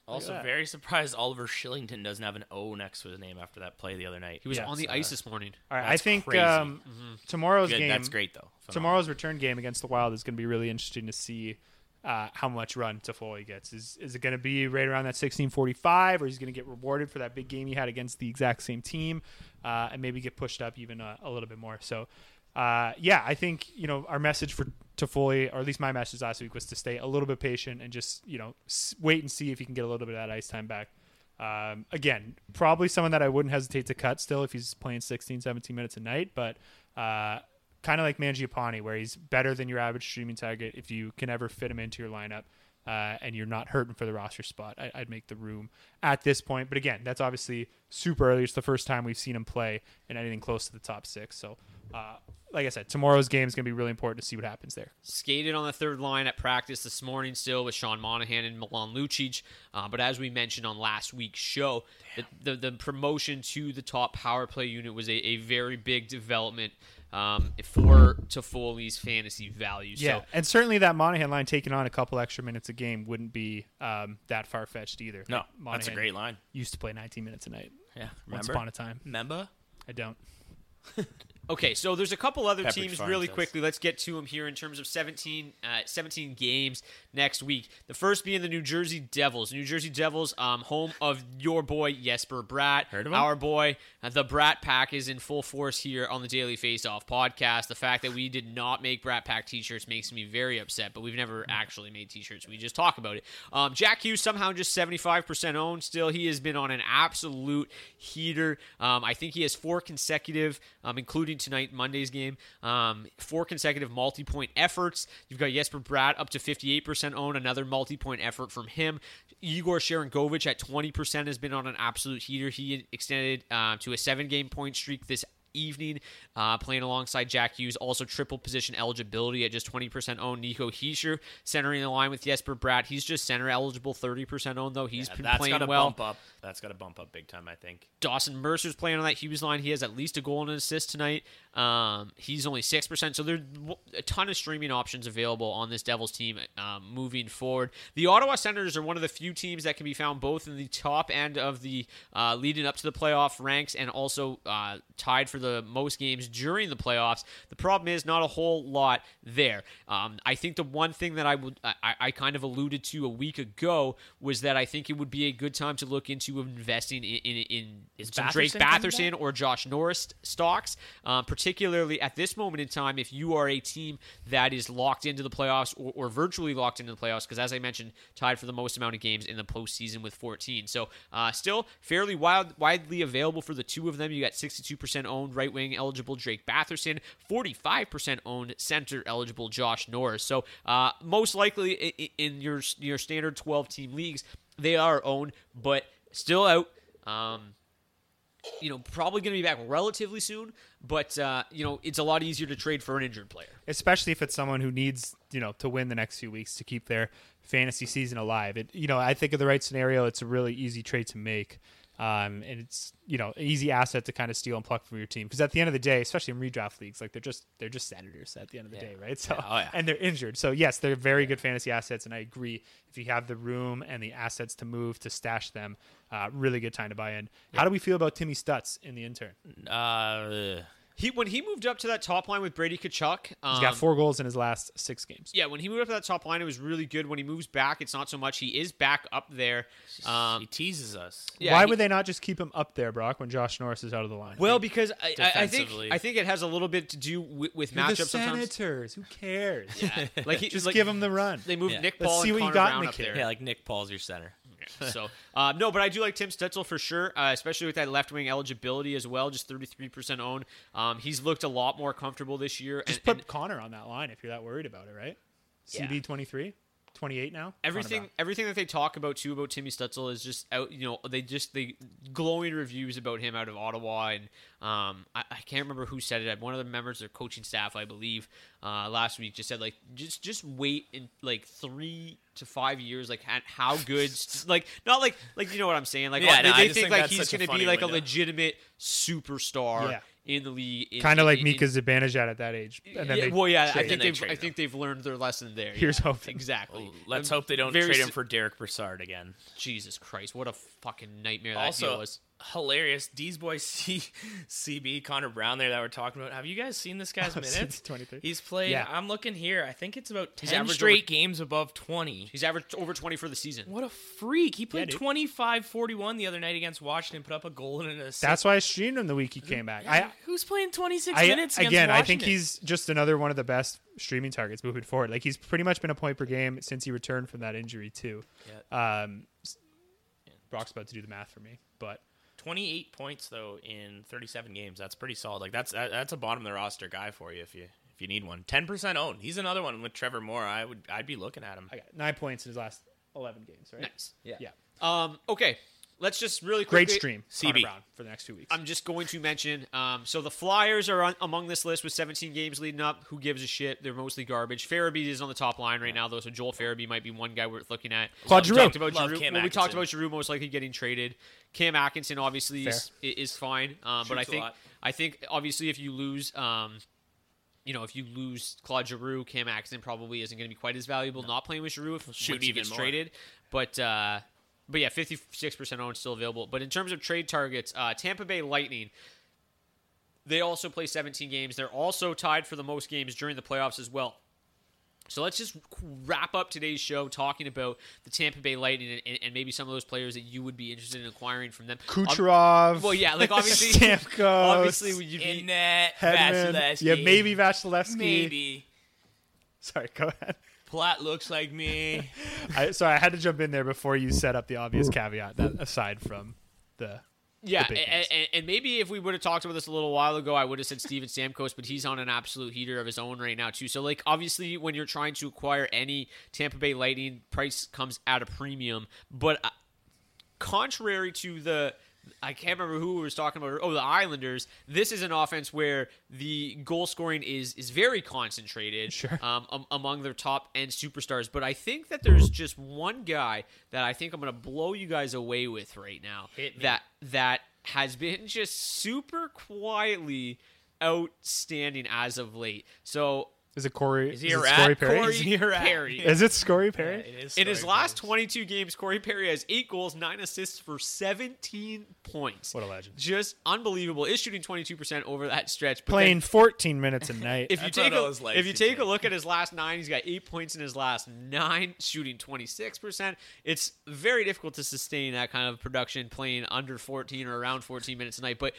Also, very surprised Oliver Kylington doesn't have an O next to his name after that play the other night. He was Yeah, on the so, ice uh, this morning. All right, I That's think crazy. um, tomorrow's Good, game. That's great though. Phenomenal. tomorrow's return game against the Wild is going to be really interesting to see uh, how much run Toffoli gets. Is is it going to be right around that 16:45, or is he going to get rewarded for that big game he had against the exact same team, uh, and maybe get pushed up even a, a little bit more? So, uh, yeah, I think you know our message for Toffoli, or at least my message last week, was to stay a little bit patient and just you know wait and see if he can get a little bit of that ice time back. Um, again, probably someone that I wouldn't hesitate to cut still if he's playing 16, 17 minutes a night, but uh, kind of like Mangiapane, where he's better than your average streaming target if you can ever fit him into your lineup uh, and you're not hurting for the roster spot. I, I'd make the room at this point. But again, that's obviously super early. It's the first time we've seen him play in anything close to the top six. So, uh, like I said, tomorrow's game is going to be really important to see what happens there. Skated on the third line at practice this morning still with Sean Monahan and Milan Lucic. Uh, but as we mentioned on last week's show, the, the, the promotion to the top power play unit was a, a very big development um, for Toffoli's fantasy value. Yeah, So and certainly that Monahan line taking on a couple extra minutes a game wouldn't be um, that far fetched either. No, Like, that's a great line. Used to play 19 minutes a night. Yeah. Once upon a time. Remember? I don't. Okay, so there's a couple other Pepperidge teams Farm really says. quickly. Let's get to them here in terms of 17, uh, 17 games next week. The first being the New Jersey Devils. New Jersey Devils, um, home of your boy Jesper Bratt. Heard of him? Our boy, uh, the Brat Pack is in full force here on the Daily Face Off podcast. The fact that we did not make Brat Pack t-shirts makes me very upset, but we've never actually made t-shirts. We just talk about it. Um, Jack Hughes somehow just 75% owned still. He has been on an absolute heater. Um, I think he has four consecutive, um, tonight, Monday's game, um, four consecutive multi point efforts. You've got Jesper Bratt up to 58% owned, another multi point effort from him. Igor Sharangovich at 20% has been on an absolute heater. He extended uh, to a seven game point streak this evening, uh, playing alongside Jack Hughes. Also, triple position eligibility at just 20% owned. Nico Hischier centering the line with Jesper Bratt. He's just center eligible, 30% owned, though. He's Yeah, been that's playing got to well. bump up. That's got to bump up big time. I think. Dawson Mercer's playing on that Hughes line. He has at least a goal and an assist tonight. Um, he's only 6%. So there's a ton of streaming options available on this Devils team um, moving forward. The Ottawa Senators are one of the few teams that can be found both in the top end of the uh, leading up to the playoff ranks and also uh, tied for the most games during the playoffs. The problem is not a whole lot there. Um, I think the one thing that I would I, I kind of alluded to a week ago was that I think it would be a good time to look into investing in in, in some Drake Batherson coming Batherson or Josh Norris stocks, um, particularly at this moment in time. If you are a team that is locked into the playoffs or, or virtually locked into the playoffs, because as I mentioned, tied for the most amount of games in the postseason with 14. So uh, still fairly wild, widely available for the two of them. You got 62% owned right wing eligible Drake Batherson, 45% owned center eligible Josh Norris. So uh, most likely in your your standard 12 team leagues, they are owned, but still out. Um, you know, probably going to be back relatively soon, but uh, you know, it's a lot easier to trade for an injured player. especially if it's someone who needs you know to win the next few weeks to keep their fantasy season alive. It you know I think of the right scenario, it's a really easy trade to make, um, and it's you know an easy asset to kind of steal and pluck from your team because at the end of the day, especially in redraft leagues, like they're just they're just senators at the end of the day, right? So Oh, yeah. and they're injured, so yes, they're very good fantasy assets, and I agree if you have the room and the assets to move to stash them, uh, really good time to buy in. How do we feel about Timmy Stutz in the intern? Uh, He when he moved up to that top line with Brady Tkachuk, um, He's got four goals in his last six games. Yeah, when he moved up to that top line, it was really good. When he moves back, it's not so much. He is back up there. Um, he teases us. yeah, Why he- would they not just keep him up there, Brock, when Josh Norris is out of the line? Well, because I, I, I think I think it has a little bit to do with, with You're the matchups sometimes. Senators. Who cares? Yeah, like he, Just like, give him the run. They moved Yeah. Nick Let's Paul see and what you Connor got in Brown the kid. Yeah, like Nick Paul's your center. so uh, no, but I do like Tim Stützle for sure, uh, especially with that left wing eligibility as well. Just thirty three percent owned. Um, he's looked a lot more comfortable this year. Just and, put and Connor on that line if you're that worried about it, right? Yeah. CB 23, 28 now. Everything everything that they talk about too about Timmy Stützle is just out. You know, they just they glowing reviews about him out of Ottawa, and um, I, I can't remember who said it. One of the members of their coaching staff, I believe, uh, last week just said like just just wait in like three to five years, like how good, like not like like you know what I'm saying, like Yeah, they, no, I they think think like he's going to be like a legitimate superstar Yeah. In the league, Kind of in- like in- Mika Zibanejad at that age. And then yeah, they well, yeah, I think they they've I think they've learned their lesson there. Here's yeah, hoping. Exactly. Let's Um, hope they don't very trade him for Derek Brassard again. Jesus Christ, what a fucking nightmare that deal also, was. hilarious. D's boy C- CB Connor Brown there that we're talking about. Have you guys seen this guy's minutes? 23. He's played. Yeah. I'm looking here. I think it's about ten straight over- games above 20. He's averaged over 20 for the season. What a freak! He played dude. 25-41 the other night against Washington. Put up a goal and an assist. That's why I streamed him the week he came back. I, Who's playing 26 minutes against again, I think he's just another one of the best streaming targets moving forward. Like he's pretty much been a point per game since he returned from that injury too. Um, s- Brock's about to do the math for me, but 28 points though in 37 games. That's pretty solid. Like that's that, that's a bottom of the roster guy for you if you if you need one. 10% owned. He's another one with Trevor Moore. I would I'd be looking at him. I got nine points in his last eleven games. Right? Nice. Yeah. Um, okay, let's just really Great stream, CB. Connor Brown for the next two weeks. I'm just going to mention. Um, so the Flyers are on, among this list with 17 games leading up. Who gives a shit? They're mostly garbage. Farabee is on the top line right now, though. So Joel Farabee might be one guy worth looking at. Claude we Giroux. talked about Love Giroux. Well, we talked about Giroux most likely getting traded. Cam Atkinson obviously is, is fine, um, but I think. I think obviously if you lose. Um, you know, if you lose Claude Giroux, Cam Atkinson probably isn't going to be quite as valuable. Not playing with Giroux if shoot once he even gets more. traded, but uh, but yeah, fifty six percent owned still available. But in terms of trade targets, uh, Tampa Bay Lightning, they also play seventeen games. They're also tied for the most games during the playoffs as well. So let's just wrap up today's show talking about the Tampa Bay Lightning and, and maybe some of those players that you would be interested in acquiring from them. Ob- Kucherov. well, yeah, like obviously, Stamkos. obviously, would you be In net, Hedman. Vasilevskiy. Yeah, maybe Vasilevskiy. Maybe. Sorry, go ahead. Platt looks like me. I, sorry, I had to jump in there before you set up the obvious caveat. That aside from the Yeah, and, and, and maybe if we would have talked about this a little while ago, I would have said Steven Stamkos, but he's on an absolute heater of his own right now too. So like obviously when you're trying to acquire any Tampa Bay Lightning, price comes at a premium. But uh, contrary to the I can't remember who was talking about. Oh, the Islanders. This is an offense where the goal scoring is is very concentrated Sure. um, um, among their top end superstars. But I think that there's just one guy that I think I'm going to blow you guys away with right now. That that has been just super quietly outstanding as of late. So Is it Corey? Is he is it rat? Corey Perry? Corey Is he a? Perry. Is it Corey Yeah, Perry? it is In his Story last 22 games, Corey Perry has eight goals, nine assists for 17 points. What a legend. Just unbelievable. Is shooting 22% over that stretch. But Playing then 14 minutes a night. if you That's take a, if you take a look at his last nine, he's got eight points in his last nine, shooting 26%. It's very difficult to sustain that kind of production playing under 14 or around 14 minutes a night. But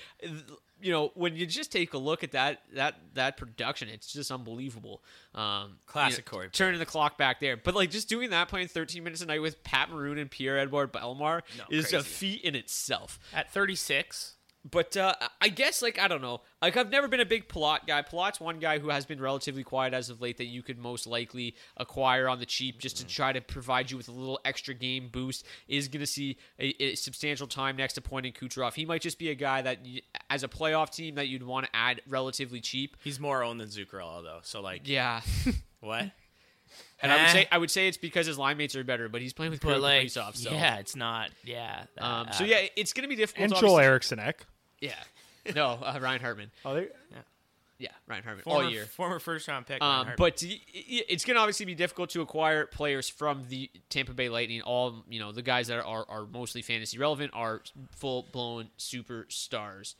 you know, when you just take a look at that that that production, it's just unbelievable. Um, Classic you know, Corey. Turning the clock back there, but like just doing that, playing 13 minutes a night with Pat Maroon and Pierre Edouard Bellemare No, is a feat in itself. At 36, But uh, I guess, like, I don't know. Like, I've never been a big Palat guy. Palat's one guy who has been relatively quiet as of late that you could most likely acquire on the cheap just to try to provide you with a little extra game boost. Is going to see a, a substantial time next to Point and Kucherov. He might just be a guy that, you, as a playoff team, that you'd want to add relatively cheap. he's more owned than Zuccarello though. So like, Yeah. what? And I would Eh. say I would say it's because his line mates are better, but he's playing with But Kirill like, Kaprizov, so. yeah, it's not. Yeah. Um, that- so yeah, it's going to be difficult. and to Joel obviously- Eriksson Ek. Yeah. No, uh, Ryan Hartman. Oh, they, Yeah, Ryan Hartman former, all year. former first round pick. Um, but y- y- it's going to obviously be difficult to acquire players from the Tampa Bay Lightning. All you know, the guys that are are mostly fantasy relevant are full blown superstars.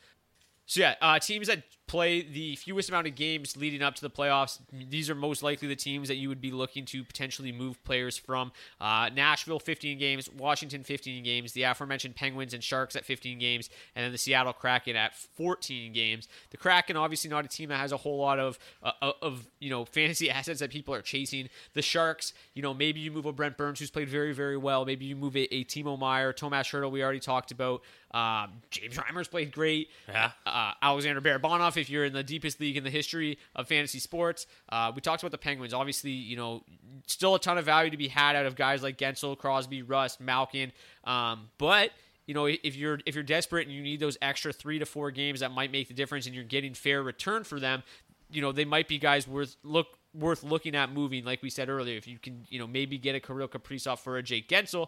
So yeah, uh, teams that play the fewest amount of games leading up to the playoffs, these are most likely the teams that you would be looking to potentially move players from. Uh, Nashville, 15 games. Washington, 15 games. The aforementioned Penguins and Sharks at 15 games, and then the Seattle Kraken at 14 games. The Kraken, obviously, not a team that has a whole lot of uh, of you know fantasy assets that people are chasing. The Sharks, you know, maybe you move a Brent Burns who's played very very well. Maybe you move a, a Timo Meier, Tomas Hertl. We already talked about. Um, James Reimer's played great. Yeah. Uh, Alexander Barabanov, if you're in the deepest league in the history of fantasy sports. Uh, we talked about the Penguins. Obviously, you know, still a ton of value to be had out of guys like Guentzel, Crosby, Rust, Malkin. Um, but you know, if you're if you're desperate and you need those extra three to four games that might make the difference, and you're getting fair return for them, you know, they might be guys worth look worth looking at moving. Like we said earlier, if you can, you know, maybe get a Kirill Kaprizov for a Jake Guentzel.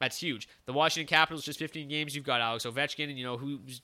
That's huge. The Washington Capitals just 15 games. You've got Alex Ovechkin, and you know who's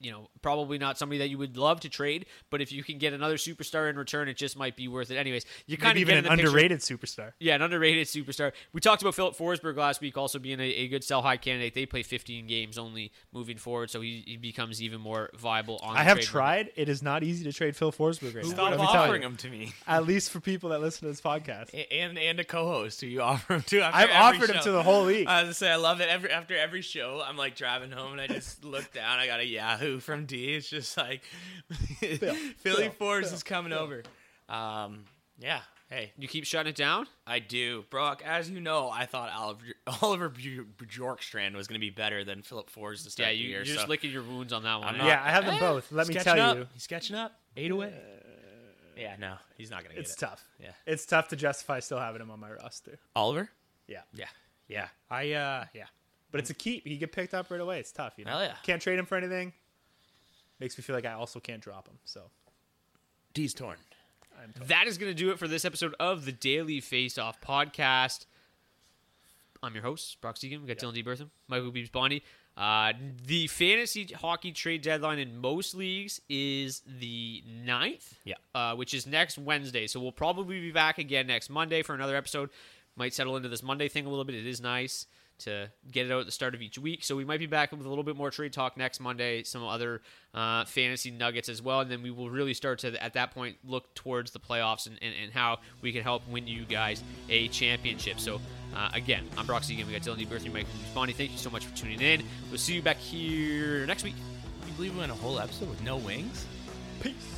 you know, probably not somebody that you would love to trade, but if you can get another superstar in return, it just might be worth it. Anyways, you kind of even get an in the picture. underrated superstar. Yeah, an underrated superstar. We talked about Filip Forsberg last week, also being a, a good sell high candidate. They play 15 games only moving forward, so he, he becomes even more viable on. I the have trade market. tried. It is not easy to trade Phil Forsberg right now. Stop Let me offering you. them to me. At least for people that listen to this podcast. And and a co-host who you offer him to. After I've every offered him to the whole league. I was gonna say I love it. Every after every show, I'm like driving home and I just look down. I got a Yahoo from D. It's just like Philly Phil, Force Phil, is coming over. Um, yeah. Hey, You keep shutting it down. I do, Brock. As you know, I thought Oliver Oliver Bjorkstrand was going to be better than Filip Forsberg to start Yeah, the you, year. you're just licking your wounds on that one. Not- yeah, I have them Eh, both. Let me catching tell up. you. he's catching up. Eight away. Yeah, no, he's not going to get it. It's it. tough. Yeah. It's tough to justify still having him on my roster. Oliver. Yeah. Yeah, yeah. I uh, yeah. But it's a keep. He get picked up right away. It's tough, you know. Hell yeah. Can't trade him for anything. Makes me feel like I also can't drop him. So D's torn. I'm told. That is going to do it for this episode of the Daily Face Off podcast. I'm your host, Brock Seguin. We got Dylan D. Berthiaume, Michael Beebs Bondy. Uh, the fantasy hockey trade deadline in most leagues is the 9th, Yeah. uh, which is next Wednesday. So we'll probably be back again next Monday for another episode. Might settle into this Monday thing a little bit. It is nice to get it out at the start of each week. So we might be back with a little bit more trade talk next Monday, some other uh, fantasy nuggets as well. And then we will really start to, at that point, look towards the playoffs and, and, and how we can help win you guys a championship. So uh, again, I'm Brock Seguin. We got Dylan D. Berthy, Mike Bonnie. Thank you so much for tuning in. We'll see you back here next week. Can you believe we went a whole episode with no wings? Peace.